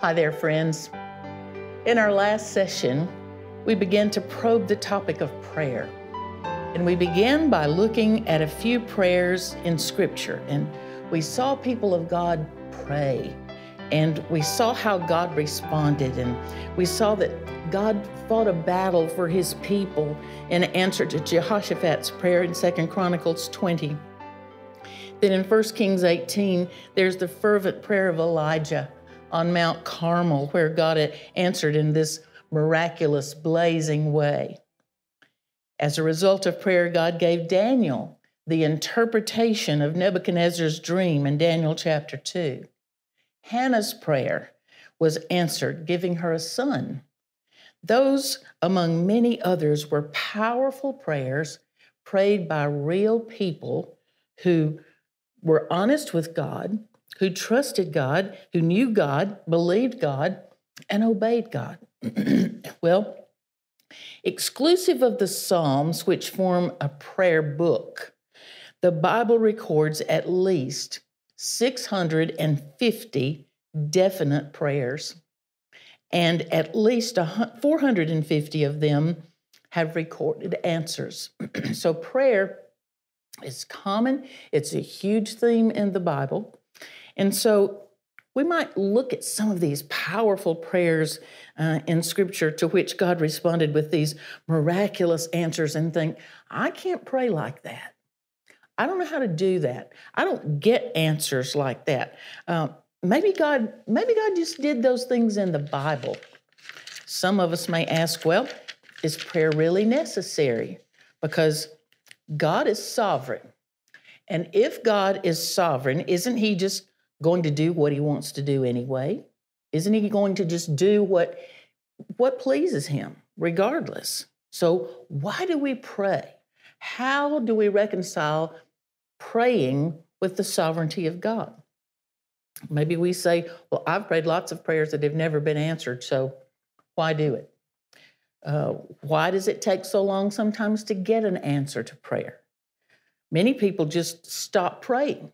Hi there, friends. In our last session, we began to probe the topic of prayer. And we began by looking at a few prayers in Scripture. And we saw people of God pray. And we saw how God responded. And we saw that God fought a battle for his people in answer to Jehoshaphat's prayer in 2 Chronicles 20. Then in 1 Kings 18, there's the fervent prayer of Elijah on Mount Carmel, where God had answered in this miraculous, blazing way. As a result of prayer, God gave Daniel the interpretation of Nebuchadnezzar's dream in Daniel chapter 2. Hannah's prayer was answered, giving her a son. Those, among many others, were powerful prayers prayed by real people who were honest with God, who trusted God, who knew God, believed God, and obeyed God. well, exclusive of the Psalms, which form a prayer book, the Bible records at least 650 definite prayers, and at least 450 of them have recorded answers. so, prayer is common, it's a huge theme in the Bible. And so, we might look at some of these powerful prayers uh, in Scripture to which God responded with these miraculous answers and think, I can't pray like that. I don't know how to do that. I don't get answers like that. Uh, maybe God, maybe God just did those things in the Bible. Some of us may ask, well, is prayer really necessary? Because God is sovereign. And if God is sovereign, isn't He just going to do what He wants to do anyway? Isn't He going to just do what, what pleases Him, regardless? So, why do we pray? How do we reconcile praying with the sovereignty of God. Maybe we say, Well, I've prayed lots of prayers that have never been answered, so why do it? Uh, why does it take so long sometimes to get an answer to prayer? Many people just stop praying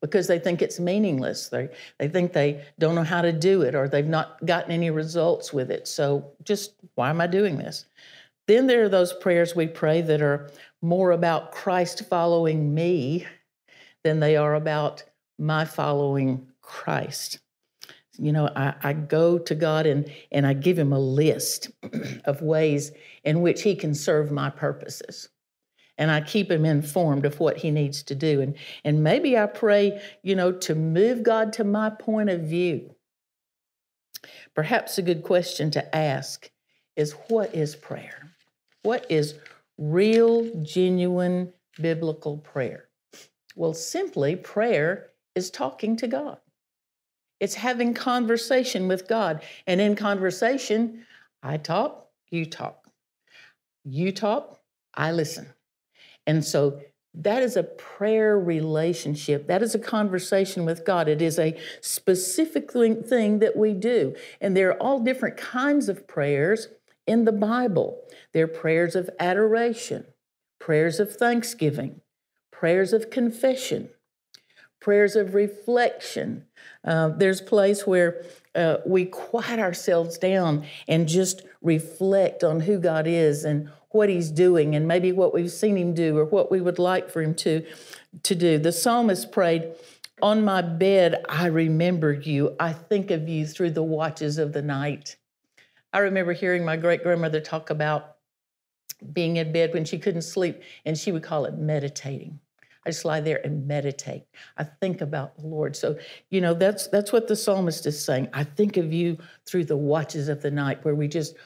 because they think it's meaningless. They, they think they don't know how to do it or they've not gotten any results with it. So, just why am I doing this? Then there are those prayers we pray that are more about Christ following me than they are about my following Christ. You know, I, I go to God and, and I give him a list of ways in which he can serve my purposes. And I keep him informed of what he needs to do. And, and maybe I pray, you know, to move God to my point of view. Perhaps a good question to ask is what is prayer? What is real, genuine biblical prayer? Well, simply, prayer is talking to God. It's having conversation with God. And in conversation, I talk, you talk. You talk, I listen. And so that is a prayer relationship. That is a conversation with God. It is a specific thing that we do. And there are all different kinds of prayers in the Bible. There are prayers of adoration, prayers of thanksgiving, prayers of confession, prayers of reflection. Uh, there's place where uh, we quiet ourselves down and just reflect on who God is and what He's doing, and maybe what we've seen Him do or what we would like for Him to, to do. The psalmist prayed, On my bed, I remember you. I think of you through the watches of the night. I remember hearing my great grandmother talk about being in bed when she couldn't sleep, and she would call it meditating. I just lie there and meditate. I think about the Lord. So, you know, that's that's what the psalmist is saying. I think of you through the watches of the night where we just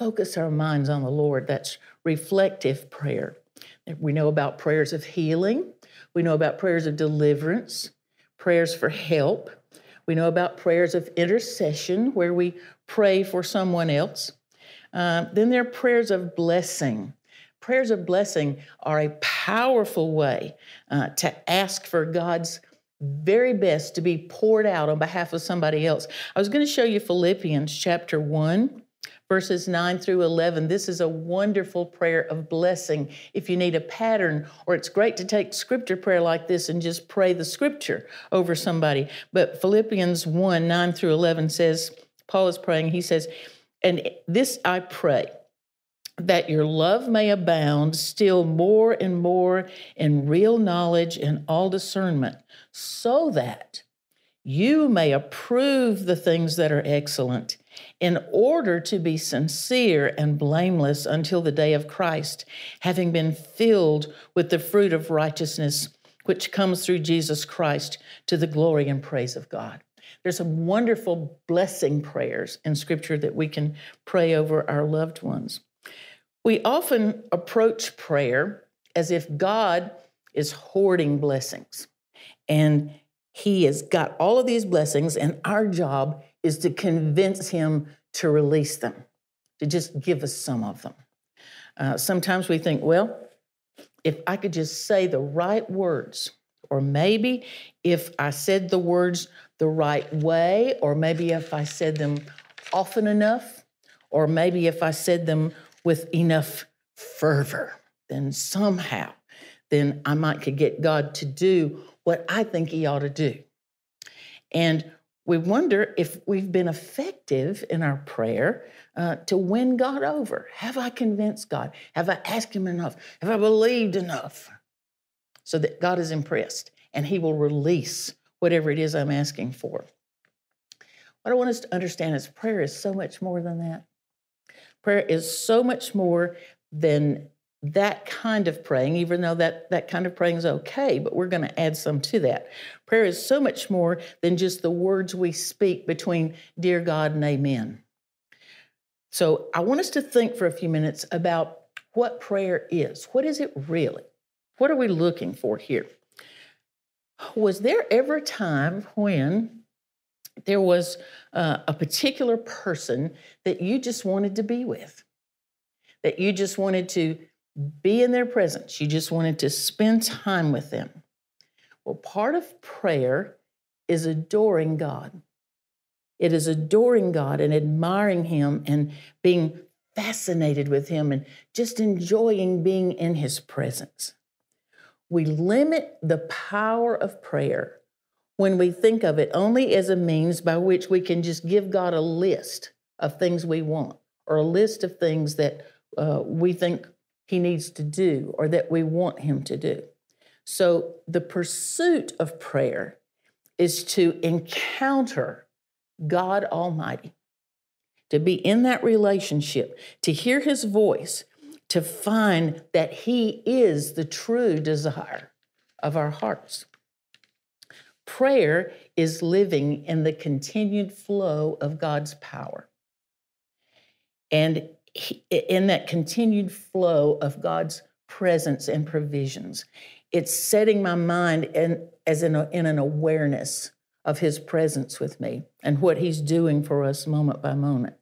focus our minds on the Lord. That's reflective prayer. We know about prayers of healing. We know about prayers of deliverance, prayers for help. We know about prayers of intercession where we pray for someone else. Uh, then there are prayers of blessing. Prayers of blessing are a powerful way uh, to ask for God's very best to be poured out on behalf of somebody else. I was going to show you Philippians chapter 1, verses 9 through 11. This is a wonderful prayer of blessing. If you need a pattern, or it's great to take scripture prayer like this and just pray the scripture over somebody. But Philippians 1 9 through 11 says, Paul is praying, he says, And this I pray, that your love may abound still more and more in real knowledge and all discernment, so that you may approve the things that are excellent, in order to be sincere and blameless until the day of Christ, having been filled with the fruit of righteousness which comes through Jesus Christ to the glory and praise of God. There's some wonderful blessing prayers in Scripture that we can pray over our loved ones. We often approach prayer as if God is hoarding blessings and He has got all of these blessings, and our job is to convince Him to release them, to just give us some of them. Uh, sometimes we think, well, if I could just say the right words, or maybe if I said the words the right way, or maybe if I said them often enough, or maybe if I said them with enough fervor, then somehow, then I might could get God to do what I think He ought to do. And we wonder if we've been effective in our prayer uh, to win God over. Have I convinced God? Have I asked Him enough? Have I believed enough? So that God is impressed and He will release whatever it is I'm asking for. What I want us to understand is prayer is so much more than that. Prayer is so much more than that kind of praying, even though that, that kind of praying is okay, but we're going to add some to that. Prayer is so much more than just the words we speak between dear God and amen. So I want us to think for a few minutes about what prayer is. What is it really? What are we looking for here? Was there ever a time when there was uh, a particular person that you just wanted to be with? That you just wanted to be in their presence. You just wanted to spend time with them. Well, part of prayer is adoring God. It is adoring God and admiring Him and being fascinated with Him and just enjoying being in His presence. We limit the power of prayer when we think of it only as a means by which we can just give God a list of things we want or a list of things that uh, we think he needs to do or that we want him to do. So the pursuit of prayer is to encounter God Almighty, to be in that relationship, to hear his voice, to find that he is the true desire of our hearts. Prayer is living in the continued flow of God's power. And in that continued flow of God's presence and provisions. It's setting my mind in, as in, a, in an awareness of His presence with me and what He's doing for us moment by moment.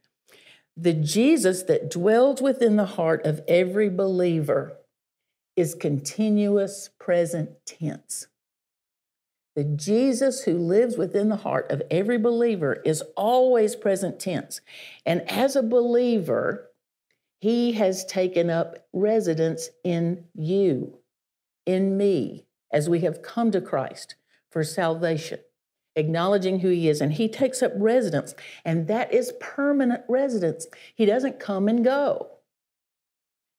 The Jesus that dwells within the heart of every believer is continuous present tense. The Jesus who lives within the heart of every believer is always present tense. And as a believer, he has taken up residence in you, in me, as we have come to Christ for salvation, acknowledging who He is. And He takes up residence, and that is permanent residence. He doesn't come and go.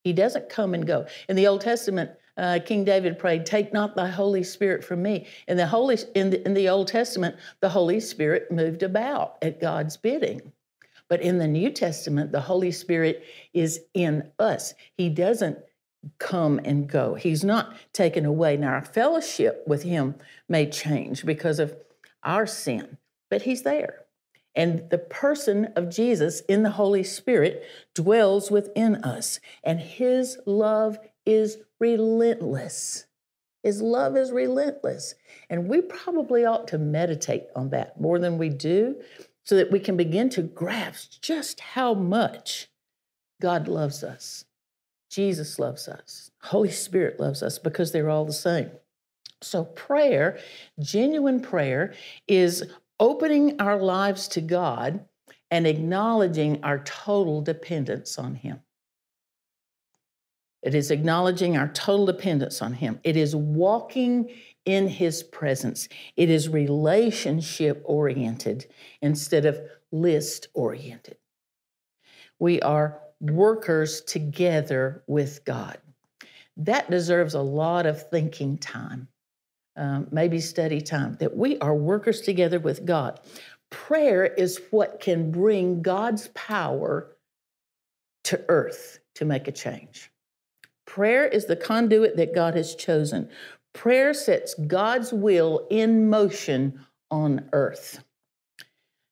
He doesn't come and go. In the Old Testament, uh, King David prayed, "Take not thy Holy Spirit from me." In the Holy in the, in the Old Testament, the Holy Spirit moved about at God's bidding. But in the New Testament, the Holy Spirit is in us. He doesn't come and go, He's not taken away. Now, our fellowship with Him may change because of our sin, but He's there. And the person of Jesus in the Holy Spirit dwells within us, and His love is relentless. His love is relentless. And we probably ought to meditate on that more than we do so that we can begin to grasp just how much God loves us. Jesus loves us. Holy Spirit loves us because they're all the same. So, prayer, genuine prayer, is opening our lives to God and acknowledging our total dependence on Him. It is acknowledging our total dependence on Him. It is walking in His presence. It is relationship oriented instead of list oriented. We are workers together with God. That deserves a lot of thinking time, um, maybe study time, that we are workers together with God. Prayer is what can bring God's power to earth to make a change. Prayer is the conduit that God has chosen. Prayer sets God's will in motion on earth.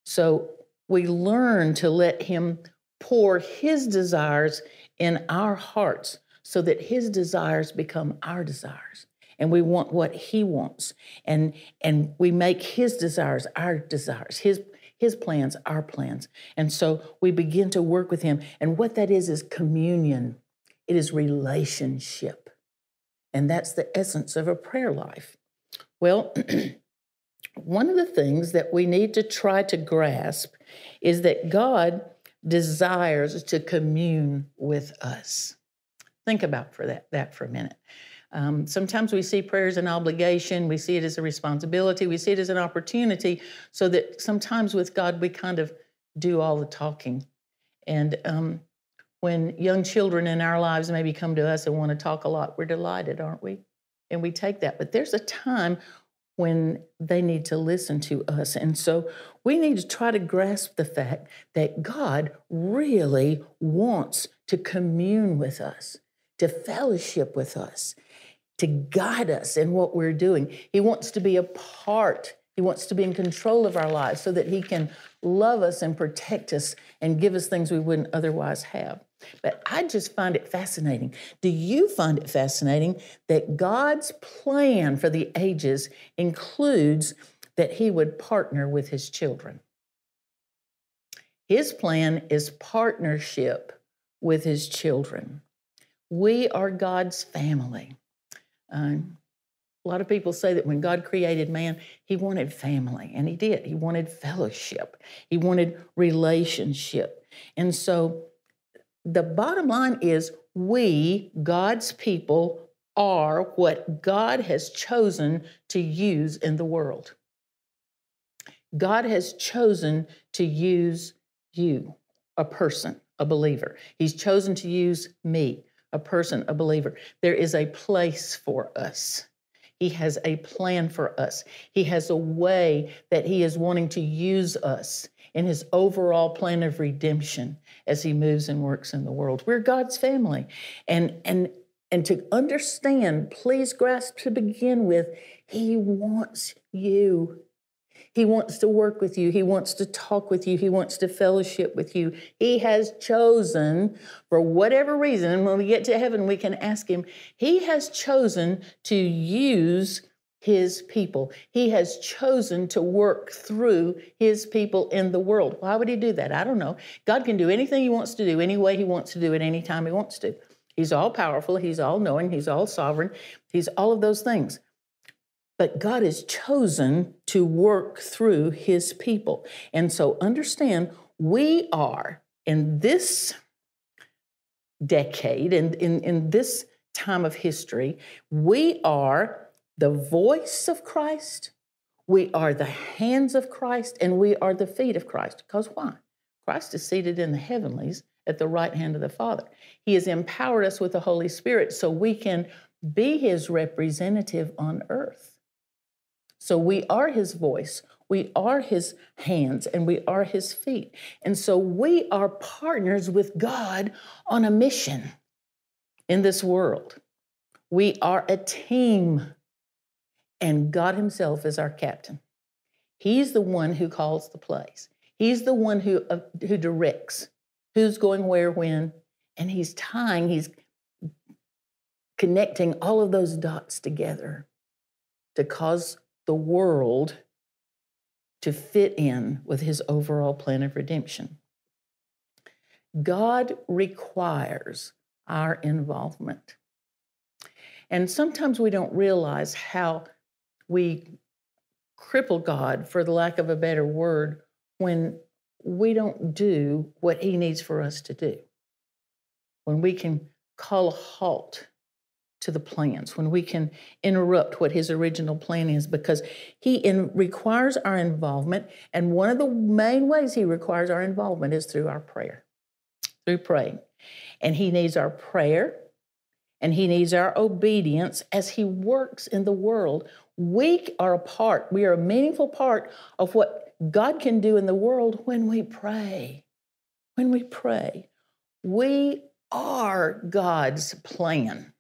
So we learn to let Him pour His desires in our hearts so that His desires become our desires. And we want what He wants. And, and we make His desires our desires, His, His plans our plans. And so we begin to work with Him. And what that is, is communion it is relationship. And that's the essence of a prayer life. Well, one of the things that we need to try to grasp is that God desires to commune with us. Think about for that, that for a minute. Um, sometimes we see prayer as an obligation, we see it as a responsibility, we see it as an opportunity, so that sometimes with God we kind of do all the talking. And um, when young children in our lives maybe come to us and want to talk a lot, we're delighted, aren't we? And we take that. But there's a time when they need to listen to us. And so we need to try to grasp the fact that God really wants to commune with us, to fellowship with us, to guide us in what we're doing. He wants to be a part, He wants to be in control of our lives so that He can love us and protect us and give us things we wouldn't otherwise have. But I just find it fascinating. Do you find it fascinating that God's plan for the ages includes that He would partner with His children? His plan is partnership with His children. We are God's family. Um, a lot of people say that when God created man, he wanted family, and he did. He wanted fellowship, he wanted relationship. And so the bottom line is we, God's people, are what God has chosen to use in the world. God has chosen to use you, a person, a believer. He's chosen to use me, a person, a believer. There is a place for us. He has a plan for us. He has a way that He is wanting to use us in His overall plan of redemption as He moves and works in the world. We're God's family. And, and, and to understand, please grasp to begin with, He wants you. He wants to work with you. He wants to talk with you. He wants to fellowship with you. He has chosen, for whatever reason, and when we get to heaven, we can ask Him, He has chosen to use His people. He has chosen to work through His people in the world. Why would He do that? I don't know. God can do anything He wants to do, any way He wants to do it, any time He wants to. He's all powerful, He's all knowing, He's all sovereign, He's all of those things. But God has chosen to work through his people. And so understand, we are in this decade, in, in, in this time of history, we are the voice of Christ, we are the hands of Christ, and we are the feet of Christ. Because why? Christ is seated in the heavenlies at the right hand of the Father. He has empowered us with the Holy Spirit so we can be his representative on earth. So we are his voice, we are his hands, and we are his feet. And so we are partners with God on a mission in this world. We are a team, and God himself is our captain. He's the one who calls the plays. He's the one who, uh, who directs who's going where, when, and he's tying, he's connecting all of those dots together to cause the world to fit in with his overall plan of redemption. God requires our involvement. And sometimes we don't realize how we cripple God, for the lack of a better word, when we don't do what he needs for us to do. When we can call a halt to the plans, when we can interrupt what his original plan is, because he in, requires our involvement. And one of the main ways he requires our involvement is through our prayer, through praying. And he needs our prayer and he needs our obedience as he works in the world. We are a part, we are a meaningful part of what God can do in the world when we pray. When we pray, we are God's plan.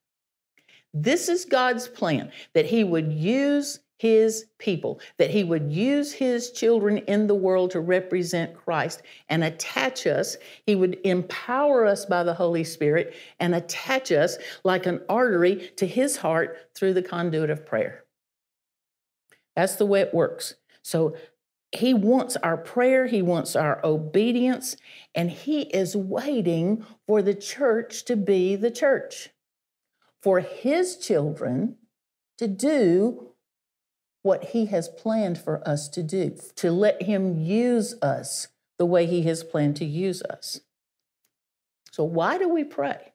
This is God's plan that He would use His people, that He would use His children in the world to represent Christ and attach us. He would empower us by the Holy Spirit and attach us like an artery to His heart through the conduit of prayer. That's the way it works. So he wants our prayer, He wants our obedience, and He is waiting for the church to be the church for his children to do what he has planned for us to do, to let him use us the way he has planned to use us. So, why do we pray?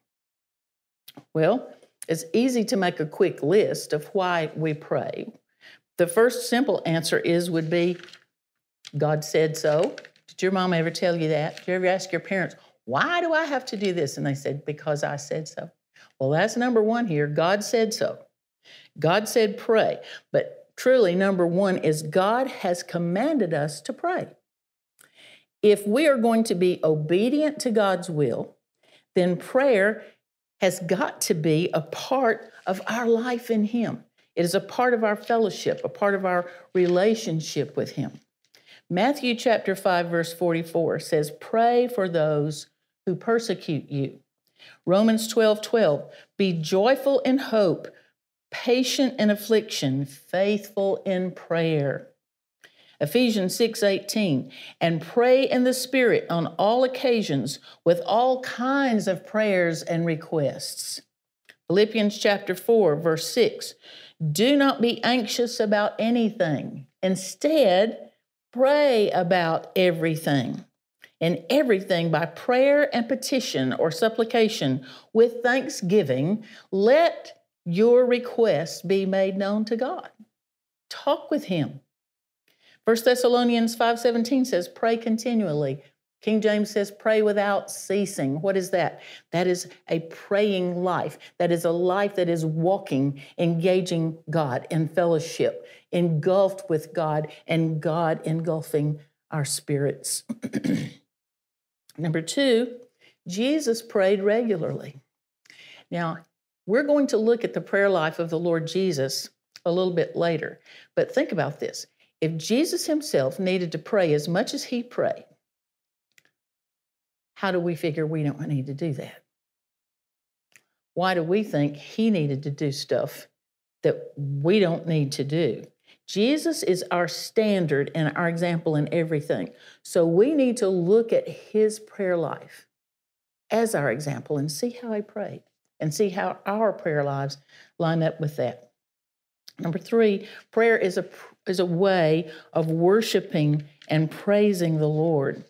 Well, it's easy to make a quick list of why we pray. The first simple answer is would be God said so. Did your mom ever tell you that? Did you ever ask your parents, why do I have to do this? And they said, because I said so. Well, that's number one here. God said so. God said pray. But truly, number one is God has commanded us to pray. If we are going to be obedient to God's will, then prayer has got to be a part of our life in Him. It is a part of our fellowship, a part of our relationship with Him. Matthew chapter 5 verse 44 says, "Pray for those who persecute you." Romans 12 12, be joyful in hope, patient in affliction, faithful in prayer. Ephesians 6 18, and pray in the Spirit on all occasions with all kinds of prayers and requests. Philippians chapter 4, verse 6, do not be anxious about anything. Instead, pray about everything in everything by prayer and petition or supplication with thanksgiving, let your requests be made known to God. Talk with him. 1 Thessalonians 5:17 says pray continually. King James says pray without ceasing. What is that? That is a praying life. That is a life that is walking, engaging God in fellowship, engulfed with God and God engulfing our spirits. Number two, Jesus prayed regularly. Now, we're going to look at the prayer life of the Lord Jesus a little bit later, but think about this. If Jesus himself needed to pray as much as he prayed, how do we figure we don't need to do that? Why do we think he needed to do stuff that we don't need to do? Jesus is our standard and our example in everything. So we need to look at his prayer life as our example and see how he prayed and see how our prayer lives line up with that. Number three, prayer is a, is a way of worshiping and praising the Lord.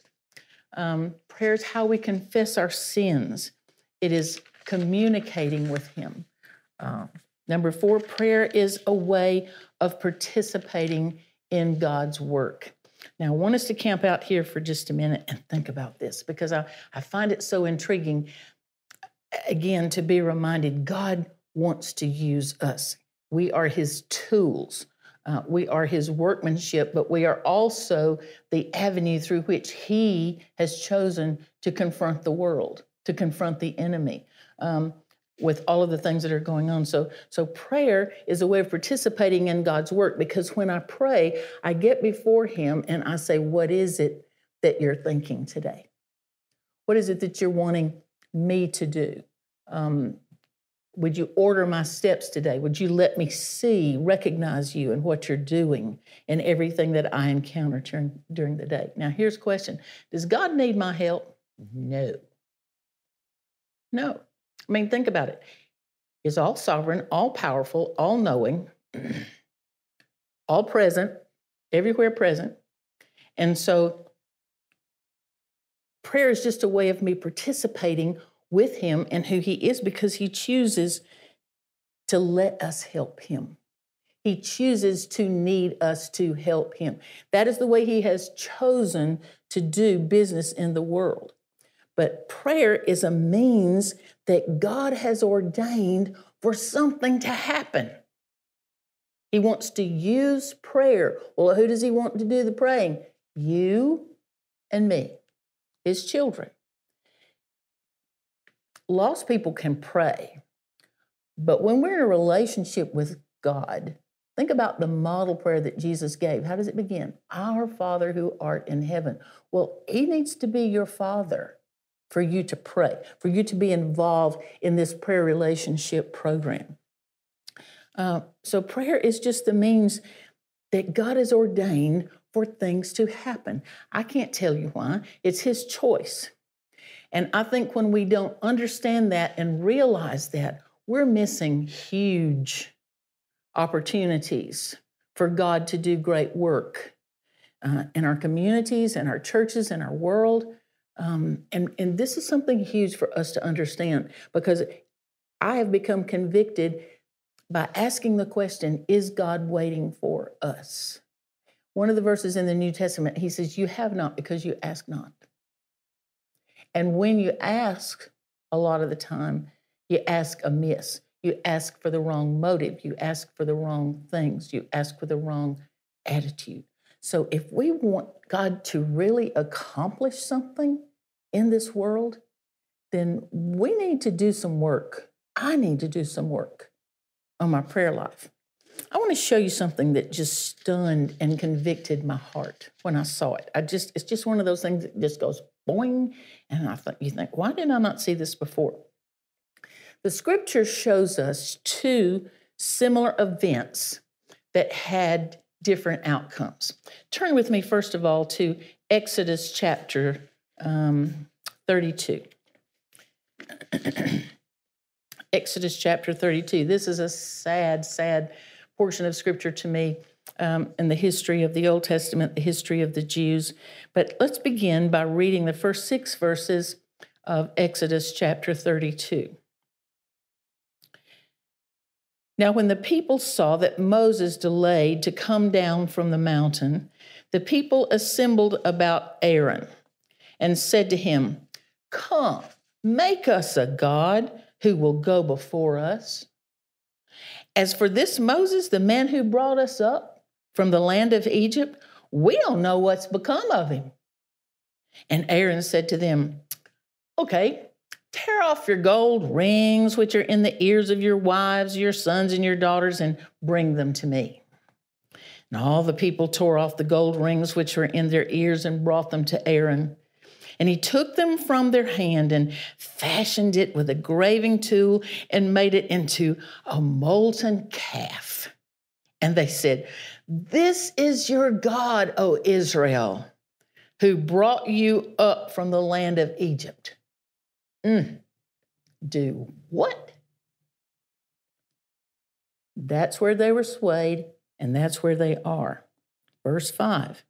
Um, prayer is how we confess our sins, it is communicating with Him. Um, number four, prayer is a way of participating in God's work. Now, I want us to camp out here for just a minute and think about this because I, I find it so intriguing, again, to be reminded God wants to use us. We are His tools. Uh, we are his workmanship, but we are also the avenue through which he has chosen to confront the world, to confront the enemy. Um, with all of the things that are going on. So, so prayer is a way of participating in God's work because when I pray, I get before Him and I say, What is it that you're thinking today? What is it that you're wanting me to do? Um, would you order my steps today? Would you let me see, recognize you and what you're doing and everything that I encounter during, during the day? Now, here's a question Does God need my help? No. No. I mean, think about it. Is all sovereign, all powerful, all knowing, all present, everywhere present. And so prayer is just a way of me participating with him and who he is because he chooses to let us help him. He chooses to need us to help him. That is the way he has chosen to do business in the world. But prayer is a means that God has ordained for something to happen. He wants to use prayer. Well, who does he want to do the praying? You and me, his children. Lost people can pray, but when we're in a relationship with God, think about the model prayer that Jesus gave. How does it begin? Our Father who art in heaven. Well, he needs to be your Father for you to pray, for you to be involved in this prayer relationship program. Uh, so, prayer is just the means that God has ordained for things to happen. I can't tell you why, it's His choice. And I think when we don't understand that and realize that, we're missing huge opportunities for God to do great work uh, in our communities, in our churches, in our world. Um, and, and this is something huge for us to understand because I have become convicted by asking the question Is God waiting for us? One of the verses in the New Testament, he says, You have not because you ask not. And when you ask, a lot of the time, you ask amiss. You ask for the wrong motive. You ask for the wrong things. You ask for the wrong attitude. So if we want God to really accomplish something in this world, then we need to do some work. I need to do some work on my prayer life. I want to show you something that just stunned and convicted my heart when I saw it. I just it's just one of those things that just goes boing and I thought you think why did I not see this before? The scripture shows us two similar events that had different outcomes. Turn with me first of all to Exodus chapter um, 32. Exodus chapter 32. This is a sad, sad portion of scripture to me um, in the history of the Old Testament, the history of the Jews. But let's begin by reading the first six verses of Exodus chapter 32. Now, when the people saw that Moses delayed to come down from the mountain, the people assembled about Aaron and said to him, Come, make us a God who will go before us. As for this Moses, the man who brought us up from the land of Egypt, we don't know what's become of him. And Aaron said to them, Okay, tear off your gold rings, which are in the ears of your wives, your sons, and your daughters, and bring them to me. And all the people tore off the gold rings which were in their ears and brought them to Aaron. And he took them from their hand and fashioned it with a graving tool and made it into a molten calf. And they said, This is your God, O Israel, who brought you up from the land of Egypt. Mm. Do what? That's where they were swayed, and that's where they are. Verse 5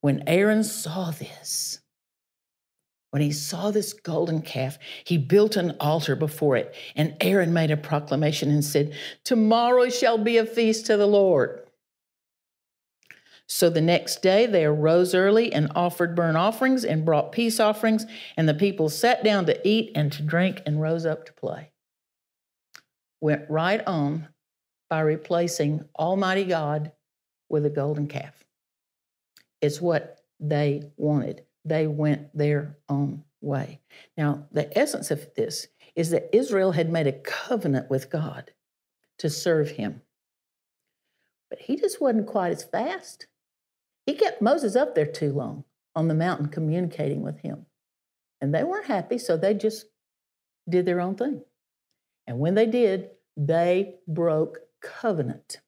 When Aaron saw this, when he saw this golden calf, he built an altar before it, and Aaron made a proclamation and said, Tomorrow shall be a feast to the Lord. So the next day they arose early and offered burnt offerings and brought peace offerings, and the people sat down to eat and to drink and rose up to play. Went right on by replacing Almighty God with a golden calf. It's what they wanted they went their own way. Now, the essence of this is that Israel had made a covenant with God to serve him. But he just wasn't quite as fast. He kept Moses up there too long on the mountain communicating with him. And they weren't happy, so they just did their own thing. And when they did, they broke covenant.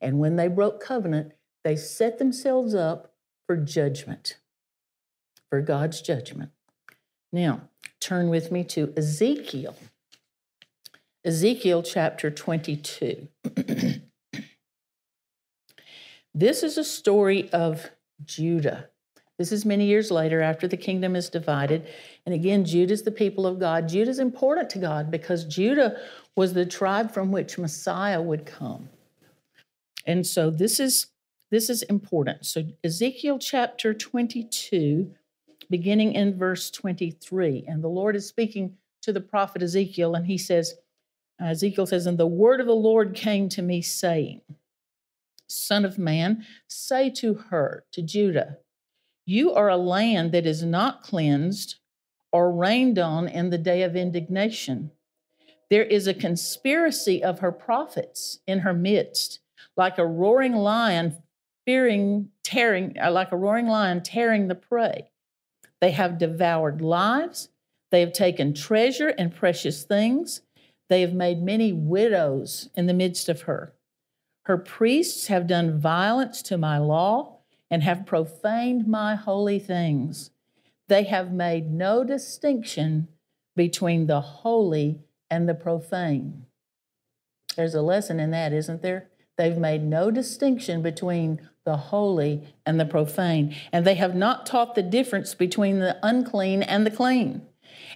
And when they broke covenant, they set themselves up for judgment for God's judgment. Now, turn with me to Ezekiel. Ezekiel chapter 22. this is a story of Judah. This is many years later after the kingdom is divided. And again, Judah is the people of God. Judah is important to God because Judah was the tribe from which Messiah would come. And so this is this is important. So Ezekiel chapter 22 beginning in verse 23 and the Lord is speaking to the prophet Ezekiel and he says Ezekiel says and the word of the Lord came to me saying Son of man say to her to Judah you are a land that is not cleansed or rained on in the day of indignation. There is a conspiracy of her prophets in her midst, like a roaring lion fearing, tearing, uh, like a roaring lion tearing the prey. They have devoured lives. They have taken treasure and precious things. They have made many widows in the midst of her. Her priests have done violence to my law and have profaned my holy things. They have made no distinction between the holy and the profane. There's a lesson in that, isn't there? They've made no distinction between the holy and the profane, and they have not taught the difference between the unclean and the clean.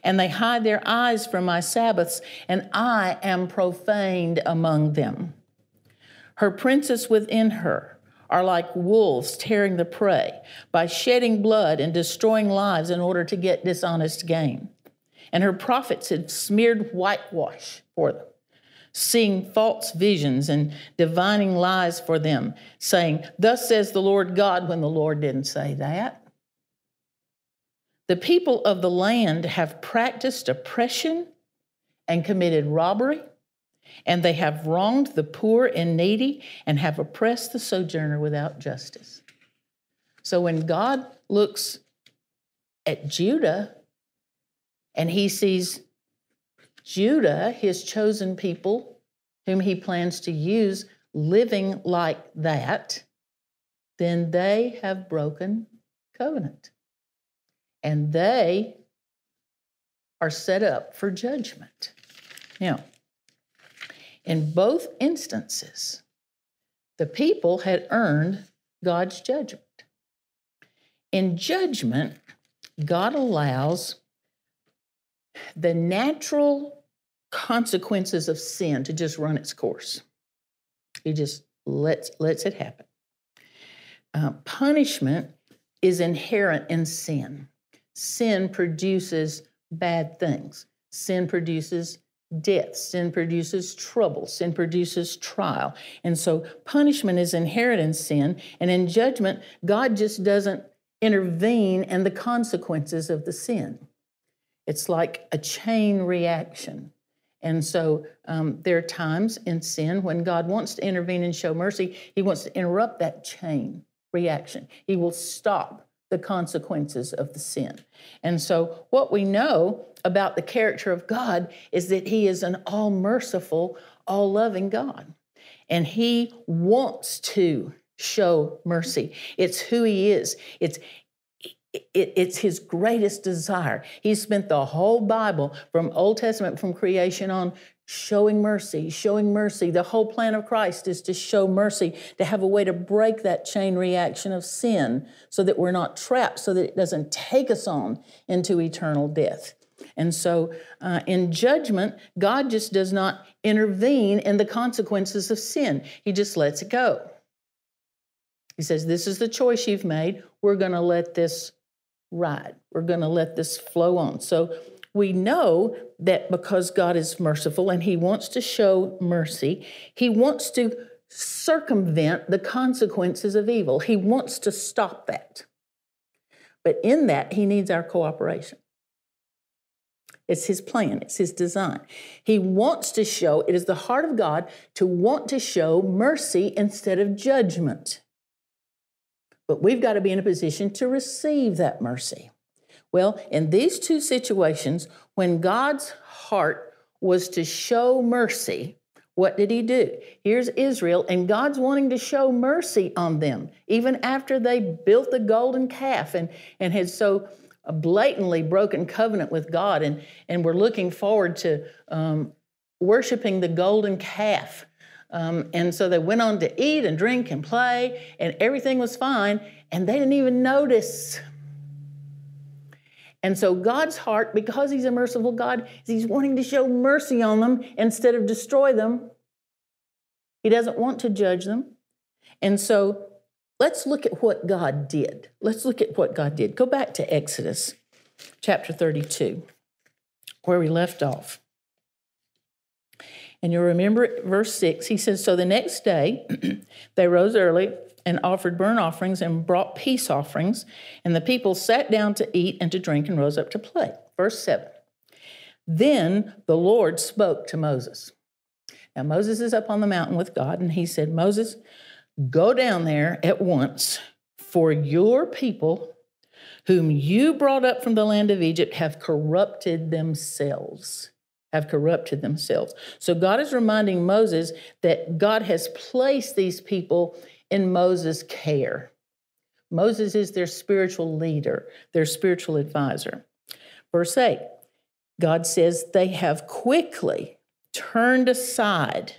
And they hide their eyes from my Sabbaths, and I am profaned among them. Her princes within her, are like wolves tearing the prey by shedding blood and destroying lives in order to get dishonest gain. And her prophets had smeared whitewash for them, seeing false visions and divining lies for them, saying, Thus says the Lord God, when the Lord didn't say that. The people of the land have practiced oppression and committed robbery and they have wronged the poor and needy and have oppressed the sojourner without justice. So when God looks at Judah and he sees Judah, his chosen people, whom he plans to use, living like that, then they have broken covenant. And they are set up for judgment. Now, in both instances, the people had earned God's judgment. In judgment, God allows the natural consequences of sin to just run its course. He just lets, lets it happen. Uh, punishment is inherent in sin. Sin produces bad things. Sin produces death. Sin produces trouble. Sin produces trial. And so punishment is inherent in sin. And in judgment, God just doesn't intervene in the consequences of the sin. It's like a chain reaction. And so um, there are times in sin when God wants to intervene and show mercy, He wants to interrupt that chain reaction. He will stop the consequences of the sin. And so, what we know about the character of God is that He is an all merciful, all loving God. And He wants to show mercy. It's who He is. It's it's his greatest desire. He spent the whole Bible from Old Testament, from creation on, showing mercy, showing mercy. The whole plan of Christ is to show mercy, to have a way to break that chain reaction of sin so that we're not trapped, so that it doesn't take us on into eternal death. And so uh, in judgment, God just does not intervene in the consequences of sin, He just lets it go. He says, This is the choice you've made. We're going to let this ride, we're going to let this flow on. So we know that because God is merciful and He wants to show mercy, He wants to circumvent the consequences of evil. He wants to stop that. But in that, He needs our cooperation. It's his plan, it's his design. He wants to show, it is the heart of God to want to show mercy instead of judgment. But we've got to be in a position to receive that mercy. Well, in these two situations, when God's heart was to show mercy, what did he do? Here's Israel, and God's wanting to show mercy on them, even after they built the golden calf and, and had so blatantly broken covenant with God, and, and were looking forward to um, worshiping the golden calf. Um, and so they went on to eat and drink and play, and everything was fine, and they didn't even notice And so God's heart, because He's a merciful God, is He's wanting to show mercy on them instead of destroy them. He doesn't want to judge them. And so let's look at what God did. Let's look at what God did. Go back to Exodus chapter 32, where we left off. And you'll remember verse 6, he says, So the next day they rose early and offered burnt offerings and brought peace offerings, and the people sat down to eat and to drink and rose up to play. Verse 7. Then the Lord spoke to Moses. Now, Moses is up on the mountain with God, and he said, Moses, go down there at once, for your people, whom you brought up from the land of Egypt, have corrupted themselves have corrupted themselves. So God is reminding Moses that God has placed these people in Moses' care. Moses is their spiritual leader, their spiritual advisor. Verse 8 God says, They have quickly turned aside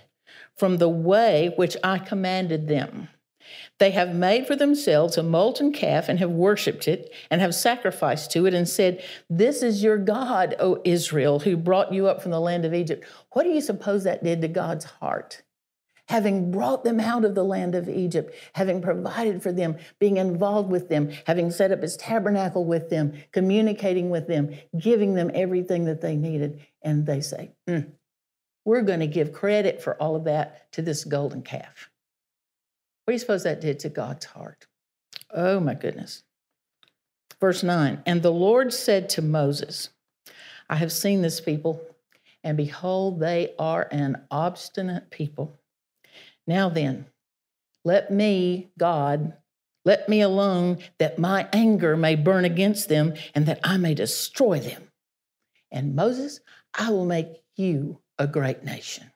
from the way which I commanded them. They have made for themselves a molten calf and have worshipped it and have sacrificed to it and said, This is your God, O Israel, who brought you up from the land of Egypt. What do you suppose that did to God's heart? Having brought them out of the land of Egypt, having provided for them, being involved with them, having set up his tabernacle with them, communicating with them, giving them everything that they needed. And they say, mm, We're going to give credit for all of that to this golden calf. What do you suppose that did to God's heart? Oh my goodness. Verse 9 And the Lord said to Moses, I have seen this people, and behold, they are an obstinate people. Now then, let me, God, let me alone, that my anger may burn against them, and that I may destroy them. And Moses, I will make you a great nation.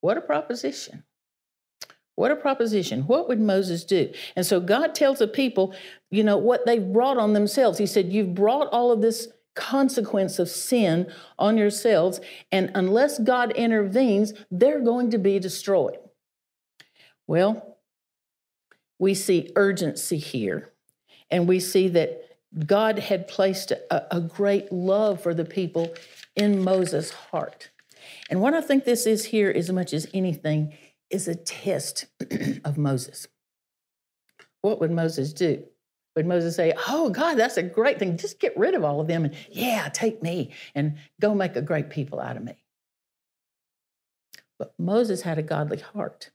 What a proposition. What a proposition. What would Moses do? And so God tells the people, you know, what they've brought on themselves. He said, You've brought all of this consequence of sin on yourselves, and unless God intervenes, they're going to be destroyed. Well, we see urgency here, and we see that God had placed a, a great love for the people in Moses' heart. And what I think this is here, as much as anything, is a test of Moses. What would Moses do? Would Moses say, Oh, God, that's a great thing. Just get rid of all of them and, yeah, take me and go make a great people out of me? But Moses had a godly heart.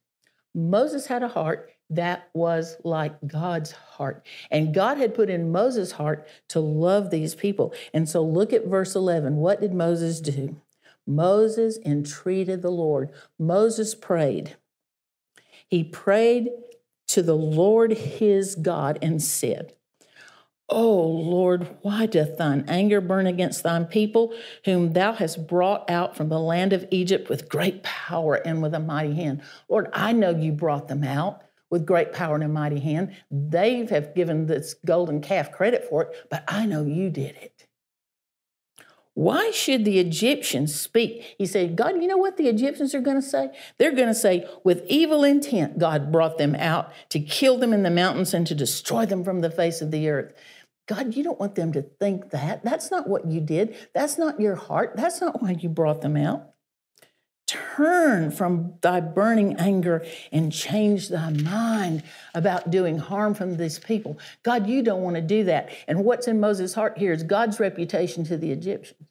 Moses had a heart that was like God's heart. And God had put in Moses' heart to love these people. And so look at verse 11. What did Moses do? Moses entreated the Lord. Moses prayed. He prayed to the Lord his God and said, O Lord, why doth thine anger burn against thine people, whom thou hast brought out from the land of Egypt with great power and with a mighty hand? Lord, I know you brought them out with great power and a mighty hand. They have given this golden calf credit for it, but I know you did it. Why should the Egyptians speak? He said, God, you know what the Egyptians are going to say? They're going to say, with evil intent, God brought them out to kill them in the mountains and to destroy them from the face of the earth. God, you don't want them to think that. That's not what you did. That's not your heart. That's not why you brought them out. Turn from thy burning anger and change thy mind about doing harm from these people. God, you don't want to do that. And what's in Moses' heart here is God's reputation to the Egyptians.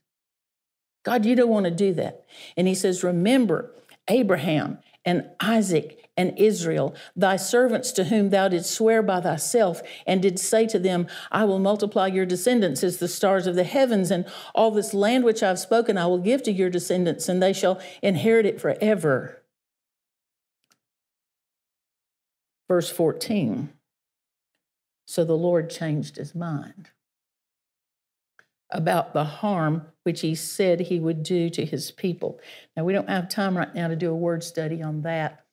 God, you don't want to do that. And he says, Remember Abraham and Isaac and Israel, thy servants to whom thou didst swear by thyself, and didst say to them, I will multiply your descendants as the stars of the heavens, and all this land which I've spoken I will give to your descendants, and they shall inherit it forever. Verse 14. So the Lord changed his mind about the harm which he said he would do to his people. Now, we don't have time right now to do a word study on that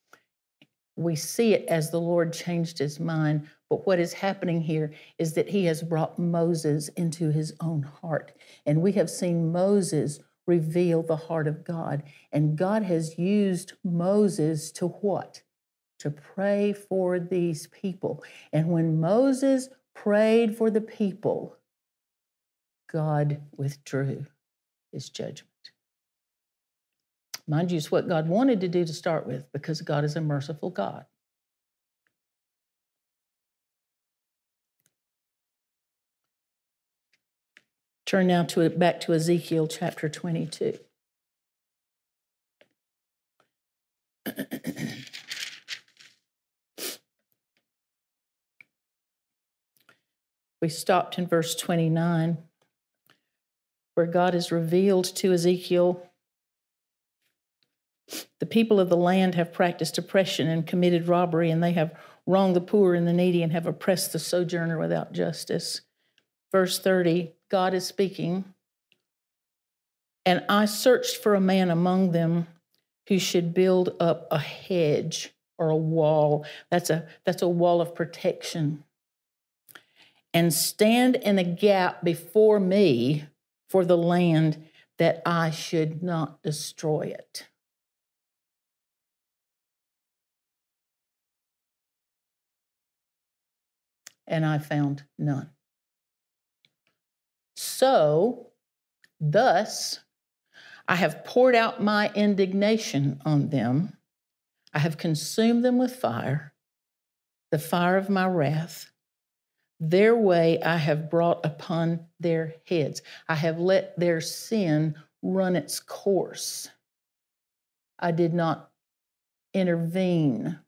we see it as the Lord changed his mind. But what is happening here is that he has brought Moses into his own heart. And we have seen Moses reveal the heart of God. And God has used Moses to what? To pray for these people. And when Moses prayed for the people, God withdrew his judgment. Mind you, it's what God wanted to do to start with because God is a merciful God. Turn now to back to Ezekiel chapter 22. we stopped in verse 29, where God is revealed to Ezekiel the people of the land have practiced oppression and committed robbery, and they have wronged the poor and the needy and have oppressed the sojourner without justice. Verse 30 God is speaking, and I searched for a man among them who should build up a hedge or a wall. That's a, that's a wall of protection. And stand in a gap before me for the land that I should not destroy it. And I found none. So, thus, I have poured out my indignation on them. I have consumed them with fire, the fire of my wrath. Their way I have brought upon their heads. I have let their sin run its course. I did not intervene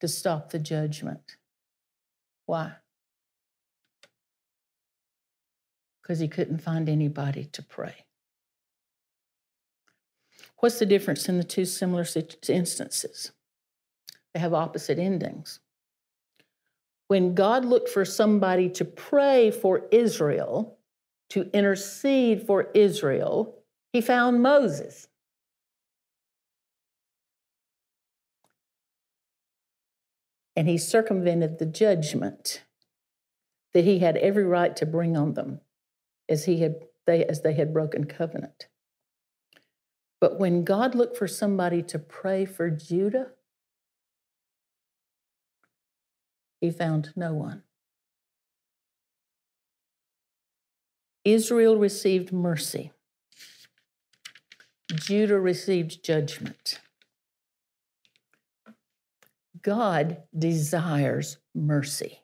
to stop the judgment. Why? because he couldn't find anybody to pray. What's the difference in the two similar instances? They have opposite endings. When God looked for somebody to pray for Israel, to intercede for Israel, he found Moses. And he circumvented the judgment that he had every right to bring on them as he had they as they had broken covenant. But when God looked for somebody to pray for Judah, he found no one. Israel received mercy. Judah received judgment. God desires mercy.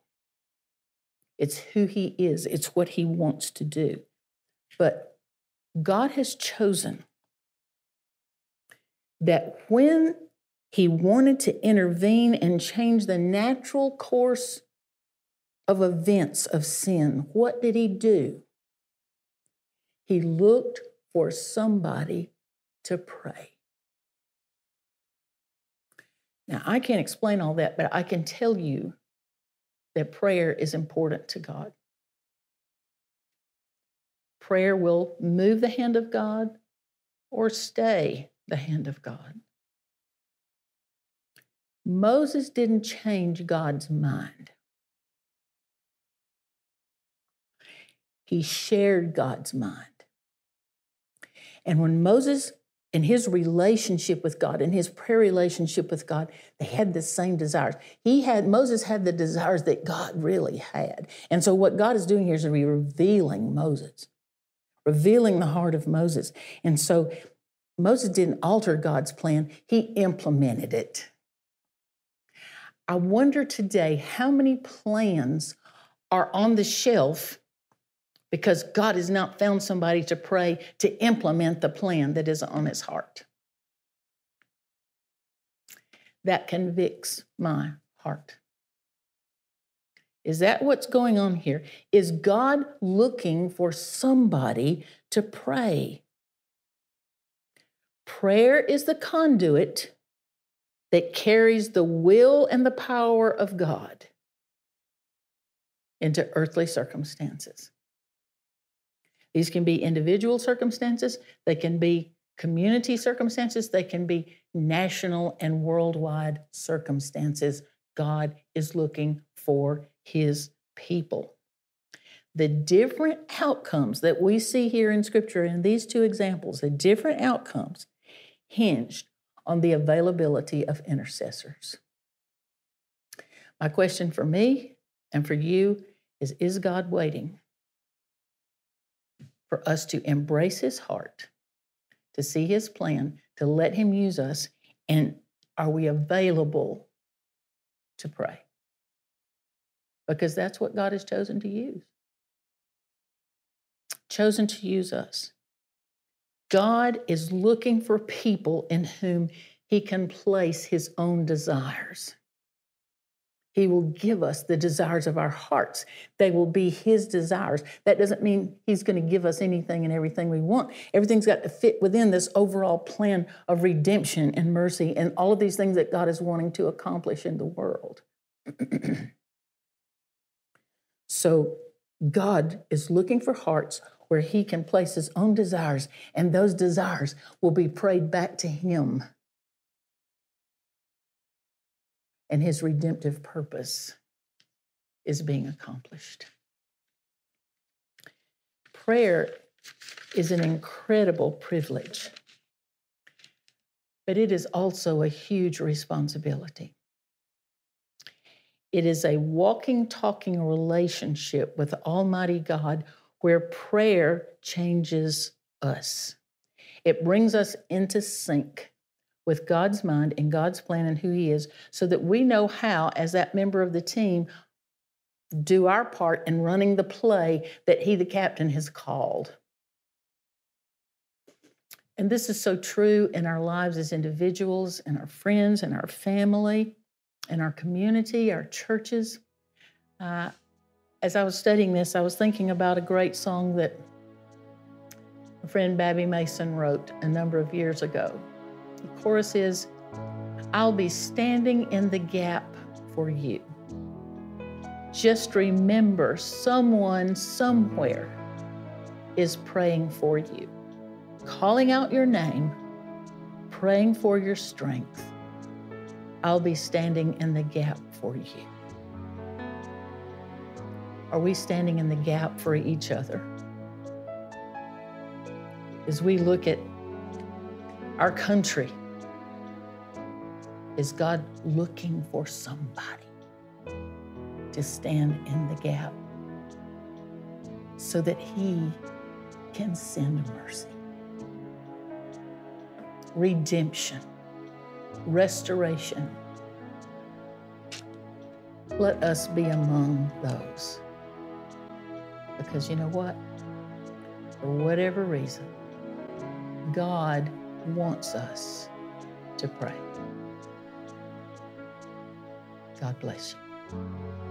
It's who He is, it's what He wants to do. But God has chosen that when He wanted to intervene and change the natural course of events of sin, what did He do? He looked for somebody to pray. Now, I can't explain all that, but I can tell you that prayer is important to God. Prayer will move the hand of God or stay the hand of God. Moses didn't change God's mind. He shared God's mind. And when Moses in his relationship with God, and his prayer relationship with God, they had the same desires. He had, Moses had the desires that God really had. And so what God is doing here is revealing Moses, revealing the heart of Moses. And so Moses didn't alter God's plan, he implemented it. I wonder today how many plans are on the shelf because God has not found somebody to pray to implement the plan that is on his heart. That convicts my heart. Is that what's going on here? Is God looking for somebody to pray? Prayer is the conduit that carries the will and the power of God into earthly circumstances. These can be individual circumstances, they can be community circumstances, they can be national and worldwide circumstances. God is looking for his people. The different outcomes that we see here in Scripture in these two examples, the different outcomes hinged on the availability of intercessors. My question for me and for you is Is God waiting for us to embrace his heart, to see his plan, to let him use us, and are we available to pray? Because that's what God has chosen to use. Chosen to use us. God is looking for people in whom he can place his own desires. He will give us the desires of our hearts. They will be His desires. That doesn't mean He's going to give us anything and everything we want. Everything's got to fit within this overall plan of redemption and mercy and all of these things that God is wanting to accomplish in the world. so, God is looking for hearts where He can place His own desires, and those desires will be prayed back to Him and his redemptive purpose is being accomplished. Prayer is an incredible privilege, but it is also a huge responsibility. It is a walking, talking relationship with Almighty God where prayer changes us. It brings us into sync with God's mind and God's plan and who He is, so that we know how, as that member of the team, do our part in running the play that He, the captain, has called. And this is so true in our lives as individuals, and our friends, and our family, and our community, our churches. Uh, as I was studying this, I was thinking about a great song that a friend Babbie Mason wrote a number of years ago. The chorus is I'll be standing in the gap for you. Just remember someone somewhere is praying for you, calling out your name, praying for your strength. I'll be standing in the gap for you. Are we standing in the gap for each other? As we look at our country. Is God looking for somebody to stand in the gap so that He can send mercy, redemption, restoration? Let us be among those. Because you know what? For whatever reason, God wants us to pray. God bless you.